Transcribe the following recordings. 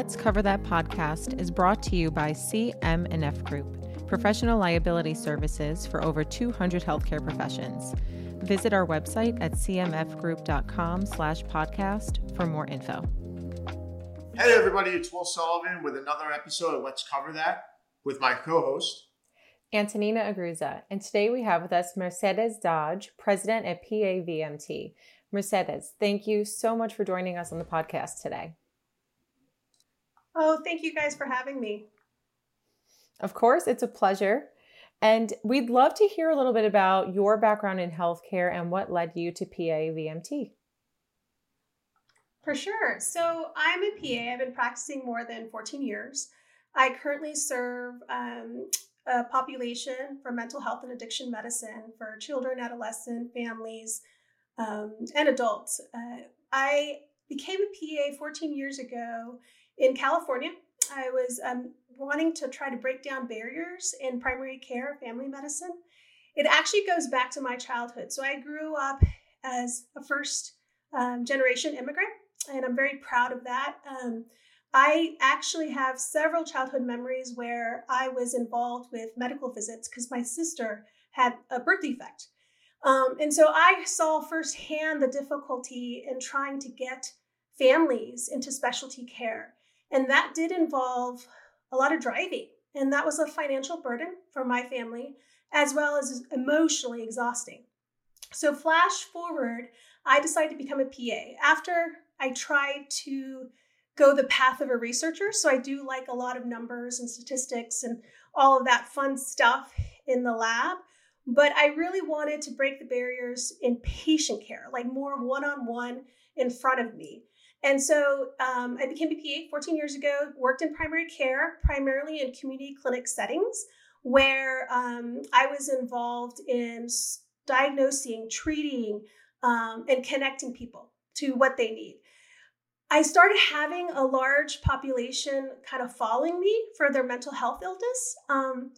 Let's Cover That podcast is brought to you by CM&F Group, professional liability services for over 200 healthcare professions. Visit our website at cmfgroup.com slash podcast for more info. Hey everybody, it's Will Sullivan with another episode of Let's Cover That with my co-host Antonina Agruza, and today we have with us Mercedes Dodge, president at PAVMT. Mercedes, thank you so much for joining us on the podcast today. Oh, thank you guys for having me. Of course, it's a pleasure. And we'd love to hear a little bit about your background in healthcare and what led you to PAVMT. For sure. So I'm a PA. I've been practicing more than 14 years. I currently serve um, a population for mental health and addiction medicine for children, adolescent, families, um, and adults. Uh, I became a PA 14 years ago in California. I was um, wanting to try to break down barriers in primary care, family medicine. It actually goes back to my childhood. So I grew up as a first um, generation immigrant, and I'm very proud of that. Um, I actually have several childhood memories where I was involved with medical visits because my sister had a birth defect. Um, and so I saw firsthand the difficulty in trying to get families into specialty care. And that did involve a lot of driving. And that was a financial burden for my family, as well as emotionally exhausting. So, flash forward, I decided to become a PA after I tried to go the path of a researcher. So, I do like a lot of numbers and statistics and all of that fun stuff in the lab. But I really wanted to break the barriers in patient care, like more one on one in front of me. And so um, I became a PA 14 years ago, worked in primary care, primarily in community clinic settings, where um, I was involved in diagnosing, treating, um, and connecting people to what they need. I started having a large population kind of following me for their mental health illness. Um,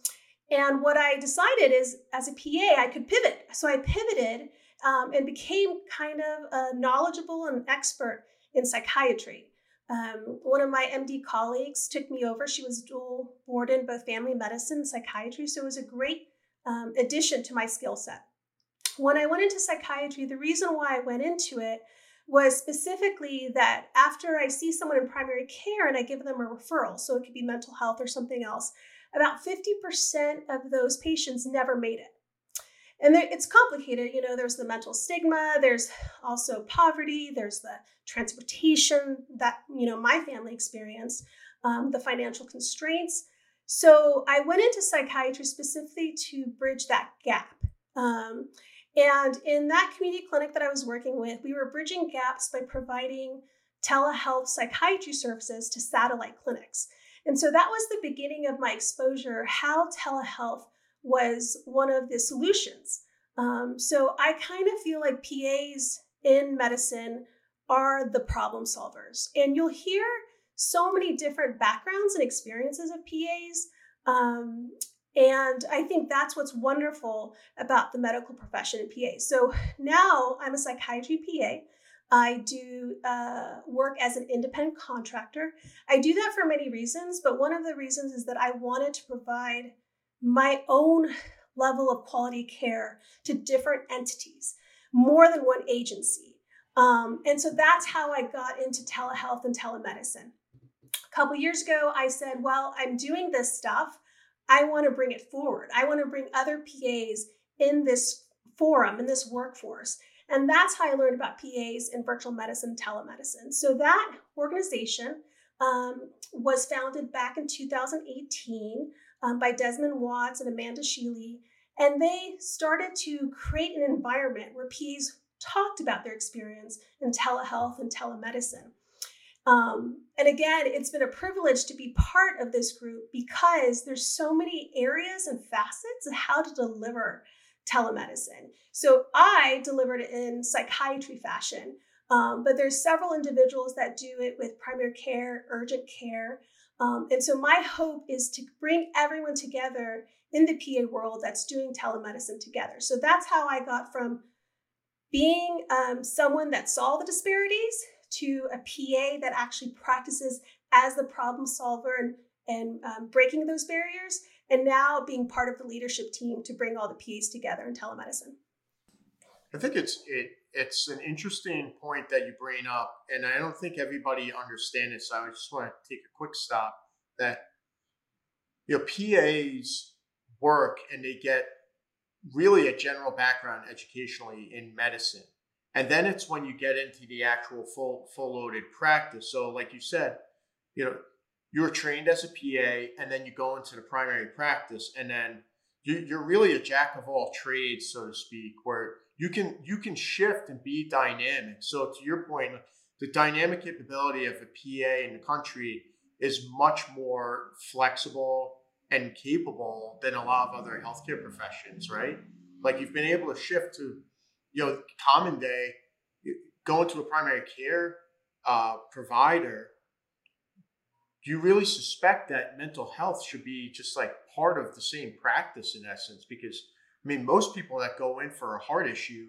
and what I decided is, as a PA, I could pivot. So I pivoted um, and became kind of a knowledgeable and expert in psychiatry. Um, one of my MD colleagues took me over. She was dual board in both family medicine and psychiatry, so it was a great um, addition to my skill set. When I went into psychiatry, the reason why I went into it was specifically that after I see someone in primary care and I give them a referral, so it could be mental health or something else, about 50% of those patients never made it and it's complicated you know there's the mental stigma there's also poverty there's the transportation that you know my family experienced um, the financial constraints. So i went into psychiatry specifically to bridge that gap um, and in that community clinic that i was working with we were bridging gaps by providing telehealth psychiatry services to satellite clinics. And so that was the beginning of my exposure how telehealth was one of the solutions. Um, so I kind of feel like PAs in medicine are the problem solvers. And you'll hear so many different backgrounds and experiences of PAs. Um, and I think that's what's wonderful about the medical profession in PA. So now I'm a psychiatry PA. I do uh, work as an independent contractor. I do that for many reasons, but one of the reasons is that I wanted to provide my own level of quality care to different entities, more than one agency. Um, and so that's how I got into telehealth and telemedicine. A couple years ago, I said, Well, I'm doing this stuff. I want to bring it forward. I want to bring other PAs in this forum, in this workforce. And that's how I learned about PAs in virtual medicine, telemedicine. So that organization um, was founded back in 2018 um, by Desmond Watts and Amanda Sheely. And they started to create an environment where PAs talked about their experience in telehealth and telemedicine. Um, and again, it's been a privilege to be part of this group because there's so many areas and facets of how to deliver telemedicine. So I delivered it in psychiatry fashion, um, but there's several individuals that do it with primary care, urgent care, um, and so my hope is to bring everyone together in the PA world that's doing telemedicine together. So that's how I got from being um, someone that saw the disparities to a PA that actually practices as the problem solver and, and um, breaking those barriers, and now being part of the leadership team to bring all the PAs together in telemedicine. I think it's it it's an interesting point that you bring up, and I don't think everybody understands it. So I just want to take a quick stop that you know PAs work and they get really a general background educationally in medicine, and then it's when you get into the actual full full loaded practice. So like you said, you know you're trained as a PA, and then you go into the primary practice, and then you're really a jack of all trades, so to speak, where you can you can shift and be dynamic. So to your point, the dynamic capability of a PA in the country is much more flexible and capable than a lot of other healthcare professions, right? Like you've been able to shift to, you know, common day, going to a primary care uh, provider. Do you really suspect that mental health should be just like part of the same practice in essence? Because I mean, most people that go in for a heart issue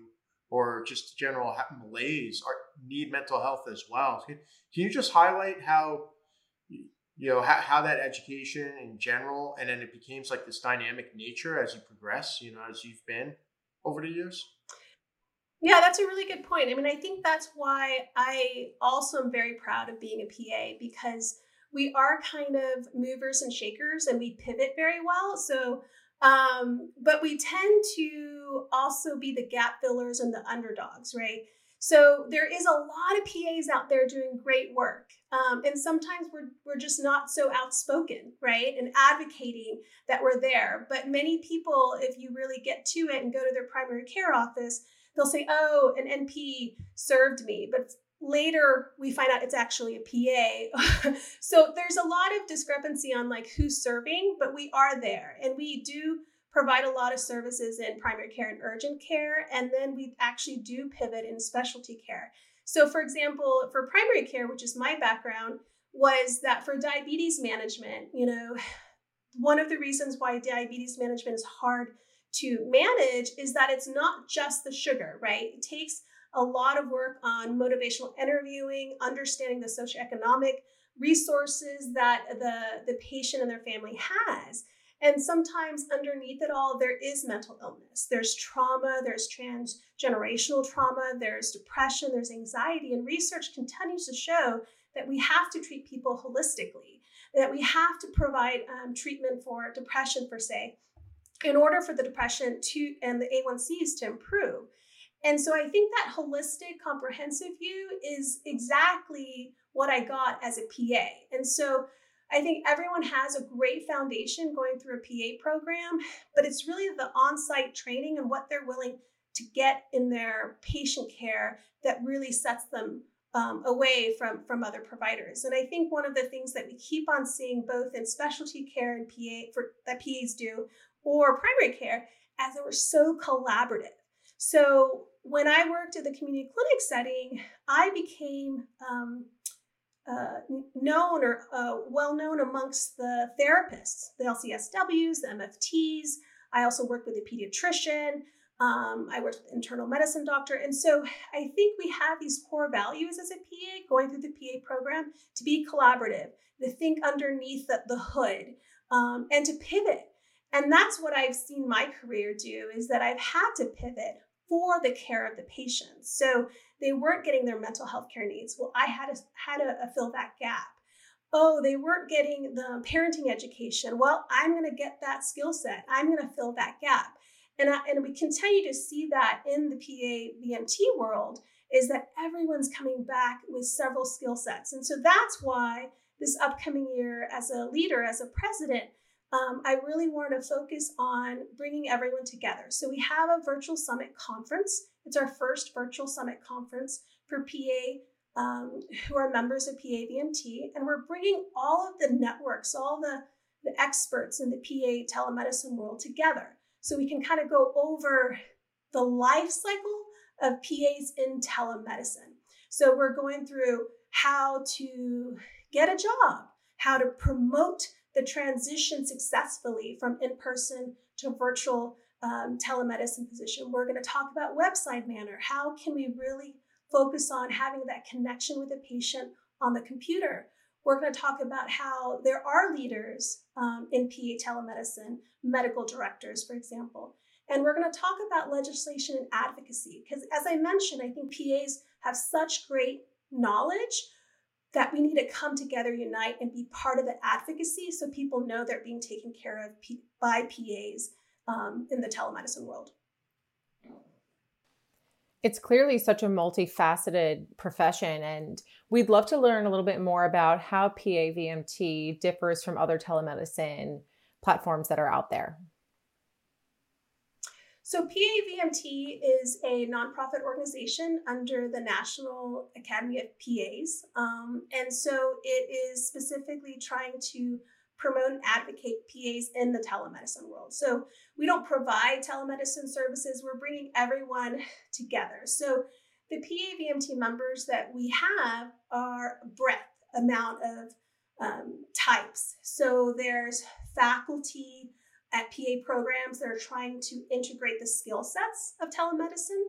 or just general malaise are, need mental health as well. Can, can you just highlight how you know how, how that education in general, and then it becomes like this dynamic nature as you progress? You know, as you've been over the years. Yeah, that's a really good point. I mean, I think that's why I also am very proud of being a PA because we are kind of movers and shakers and we pivot very well. So um, but we tend to also be the gap fillers and the underdogs, right? So there is a lot of PAs out there doing great work. Um, and sometimes we're, we're just not so outspoken, right? And advocating that we're there. But many people, if you really get to it and go to their primary care office, they'll say, oh, an NP served me. But later we find out it's actually a PA. so there's a lot of discrepancy on like who's serving, but we are there and we do provide a lot of services in primary care and urgent care and then we actually do pivot in specialty care. So for example, for primary care, which is my background, was that for diabetes management, you know, one of the reasons why diabetes management is hard to manage is that it's not just the sugar, right? It takes a lot of work on motivational interviewing, understanding the socioeconomic resources that the, the patient and their family has. And sometimes underneath it all, there is mental illness. There's trauma, there's transgenerational trauma, there's depression, there's anxiety. And research continues to show that we have to treat people holistically, that we have to provide um, treatment for depression, for say, in order for the depression to and the A1Cs to improve. And so I think that holistic, comprehensive view is exactly what I got as a PA. And so I think everyone has a great foundation going through a PA program, but it's really the on site training and what they're willing to get in their patient care that really sets them um, away from, from other providers. And I think one of the things that we keep on seeing both in specialty care and PA for that PAs do or primary care, as they were so collaborative. So when I worked at the community clinic setting, I became um, uh, known or uh, well known amongst the therapists, the LCSWs, the MFTs. I also worked with a pediatrician. Um, I worked with an internal medicine doctor. And so I think we have these core values as a PA going through the PA program to be collaborative, to think underneath the, the hood, um, and to pivot. And that's what I've seen my career do is that I've had to pivot for the care of the patients. So they weren't getting their mental health care needs. Well, I had to had to fill that gap. Oh, they weren't getting the parenting education. Well, I'm going to get that skill set. I'm going to fill that gap. And, I, and we continue to see that in the PA VMT world is that everyone's coming back with several skill sets. And so that's why this upcoming year as a leader, as a president, um, I really want to focus on bringing everyone together. So we have a virtual summit conference. It's our first virtual summit conference for PA um, who are members of PA VMT, and we're bringing all of the networks, all the, the experts in the PA telemedicine world together, so we can kind of go over the life cycle of PAs in telemedicine. So we're going through how to get a job, how to promote the transition successfully from in person to virtual um, telemedicine position. We're going to talk about webside manner. How can we really focus on having that connection with the patient on the computer? We're going to talk about how there are leaders um, in PA telemedicine, medical directors, for example. And we're going to talk about legislation and advocacy because, as I mentioned, I think PAs have such great knowledge that we need to come together, unite, and be part of the advocacy so people know they're being taken care of by PAs um, in the telemedicine world. It's clearly such a multifaceted profession, and we'd love to learn a little bit more about how PA VMT differs from other telemedicine platforms that are out there. So, PAVMT is a nonprofit organization under the National Academy of PAs. Um, and so it is specifically trying to promote and advocate PAs in the telemedicine world. So, we don't provide telemedicine services, we're bringing everyone together. So, the PAVMT members that we have are breadth amount of um, types. So, there's faculty, at PA programs that are trying to integrate the skill sets of telemedicine.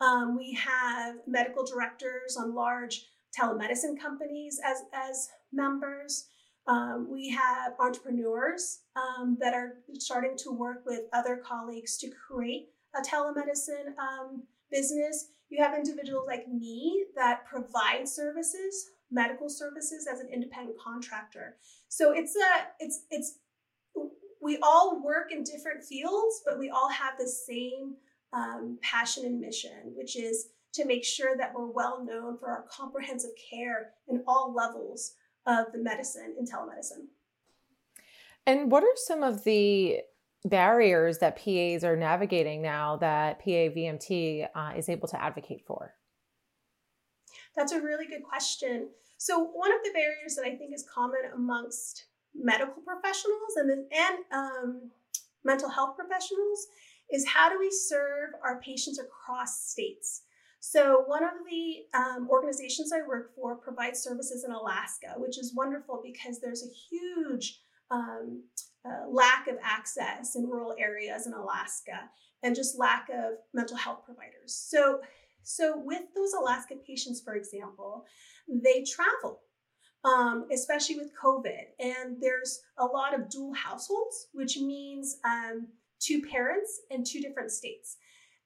Um, we have medical directors on large telemedicine companies as, as members. Um, we have entrepreneurs um, that are starting to work with other colleagues to create a telemedicine um, business. You have individuals like me that provide services, medical services as an independent contractor. So it's a it's it's we all work in different fields, but we all have the same um, passion and mission, which is to make sure that we're well known for our comprehensive care in all levels of the medicine and telemedicine. And what are some of the barriers that PAs are navigating now that PA VMT uh, is able to advocate for? That's a really good question. So, one of the barriers that I think is common amongst medical professionals and, and um, mental health professionals is how do we serve our patients across states? So, one of the um, organizations I work for provides services in Alaska, which is wonderful because there's a huge um, uh, lack of access in rural areas in Alaska and just lack of mental health providers. So, so with those Alaska patients, for example, they travel um, especially with COVID. And there's a lot of dual households, which means um, two parents in two different states.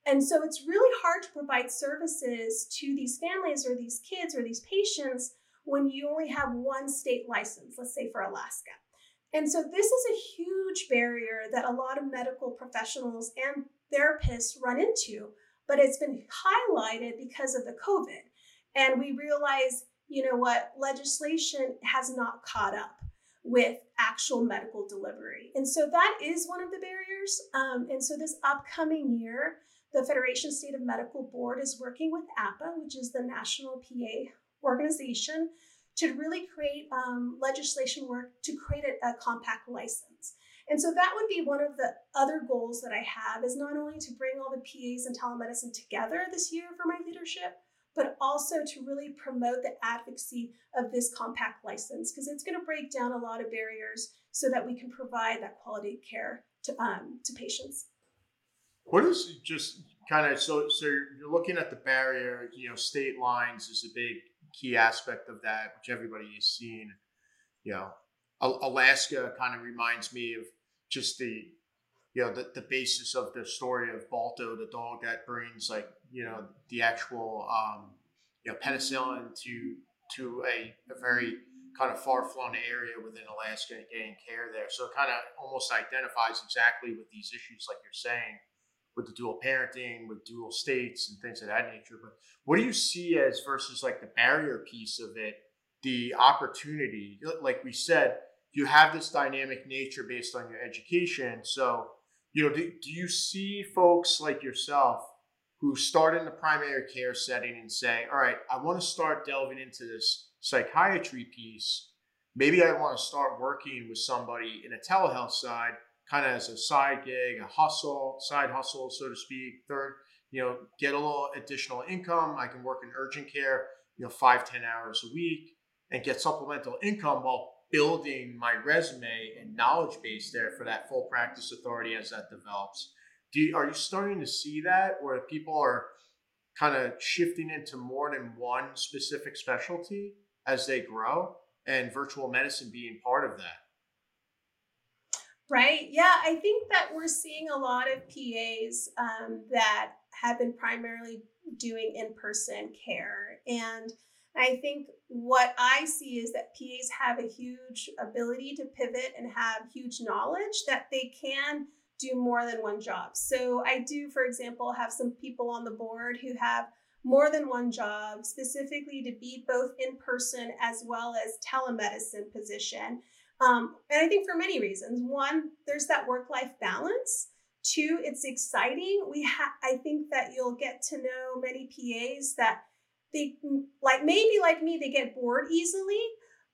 And so it's really hard to provide services to these families or these kids or these patients when you only have one state license, let's say for Alaska. And so this is a huge barrier that a lot of medical professionals and therapists run into, but it's been highlighted because of the COVID. And we realize you know what, legislation has not caught up with actual medical delivery. And so that is one of the barriers. Um, and so this upcoming year, the Federation State of Medical Board is working with APA, which is the National PA organization, to really create um, legislation work to create a, a compact license. And so that would be one of the other goals that I have is not only to bring all the PAs and telemedicine together this year for my leadership, but also to really promote the advocacy of this compact license because it's going to break down a lot of barriers so that we can provide that quality care to um, to patients. What is just kind of so so you're looking at the barrier, you know, state lines is a big key aspect of that, which everybody is seeing. You know, Alaska kind of reminds me of just the you know the, the basis of the story of Balto, the dog that brings like you know the actual um, you know penicillin to to a, a very kind of far flung area within Alaska and getting care there. So it kind of almost identifies exactly with these issues, like you're saying, with the dual parenting, with dual states and things of that nature. But what do you see as versus like the barrier piece of it, the opportunity? Like we said, you have this dynamic nature based on your education. So you know, do, do you see folks like yourself who start in the primary care setting and say, all right, I want to start delving into this psychiatry piece. Maybe I want to start working with somebody in a telehealth side, kind of as a side gig, a hustle, side hustle, so to speak. Third, you know, get a little additional income. I can work in urgent care, you know, five, ten hours a week and get supplemental income while building my resume and knowledge base there for that full practice authority as that develops. Do you, are you starting to see that where people are kind of shifting into more than one specific specialty as they grow? and virtual medicine being part of that. Right. Yeah, I think that we're seeing a lot of PAs um, that have been primarily doing in person care. And I think what I see is that PAs have a huge ability to pivot and have huge knowledge that they can do more than one job. So I do, for example, have some people on the board who have more than one job, specifically to be both in person as well as telemedicine position. Um, and I think for many reasons. One, there's that work life balance. Two, it's exciting. We ha- I think that you'll get to know many PAs that they like maybe like me, they get bored easily.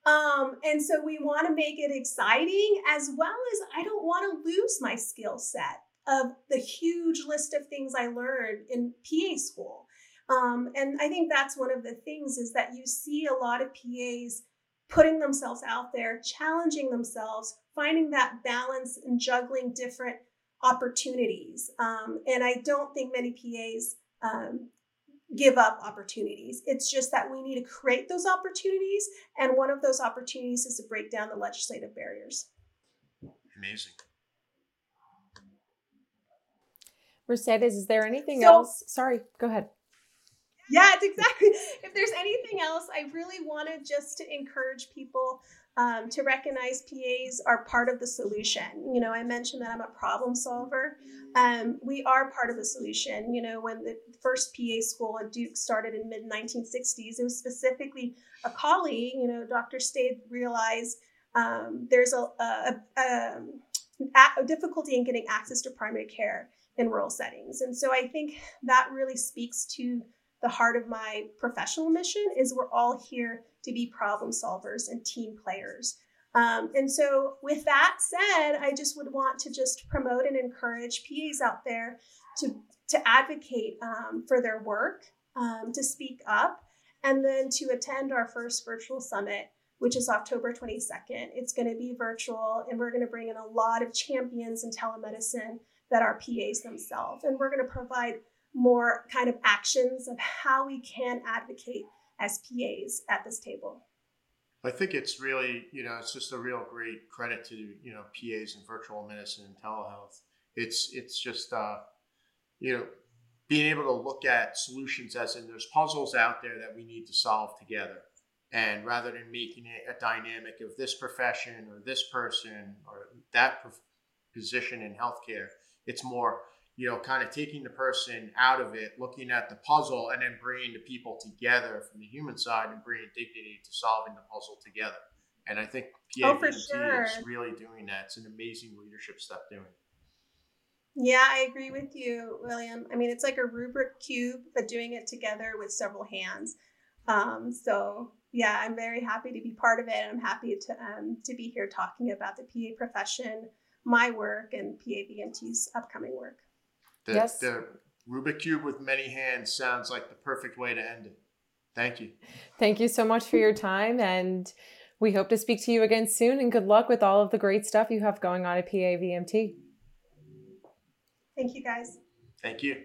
Um, and so we want to make it exciting as well as I don't want to lose my skill set of the huge list of things I learned in PA school. Um, and I think that's one of the things is that you see a lot of PAs putting themselves out there, challenging themselves, finding that balance and juggling different opportunities. Um, and I don't think many PAs um, give up opportunities. It's just that we need to create those opportunities. And one of those opportunities is to break down the legislative barriers. Amazing. Mercedes, is there anything so, else? Sorry, go ahead. Yeah, it's exactly. If there's anything else, I really wanted just to encourage people um, to recognize PAs are part of the solution. You know, I mentioned that I'm a problem solver. Um, we are part of the solution. You know, when the first PA school at Duke started in mid 1960s, it was specifically a colleague. You know, Dr. Stead realized um, there's a, a, a, a difficulty in getting access to primary care in rural settings, and so I think that really speaks to the heart of my professional mission is we're all here to be problem solvers and team players. Um, and so, with that said, I just would want to just promote and encourage PAs out there to, to advocate um, for their work, um, to speak up, and then to attend our first virtual summit, which is October 22nd. It's going to be virtual, and we're going to bring in a lot of champions in telemedicine that are PAs themselves. And we're going to provide more kind of actions of how we can advocate as PAs at this table. I think it's really, you know, it's just a real great credit to, you know, PAs in virtual medicine and telehealth. It's it's just uh, you know, being able to look at solutions as in there's puzzles out there that we need to solve together. And rather than making it a dynamic of this profession or this person or that position in healthcare, it's more you know, kind of taking the person out of it, looking at the puzzle, and then bringing the people together from the human side and bringing dignity to solving the puzzle together. And I think PAVMT oh, sure. is really doing that. It's an amazing leadership step doing it. Yeah, I agree with you, William. I mean, it's like a Rubik cube, but doing it together with several hands. Um, so yeah, I'm very happy to be part of it. And I'm happy to um, to be here talking about the PA profession, my work, and PAVMT's upcoming work. The, yes. the Rubik Cube with many hands sounds like the perfect way to end it. Thank you. Thank you so much for your time. And we hope to speak to you again soon. And good luck with all of the great stuff you have going on at PAVMT. Thank you, guys. Thank you.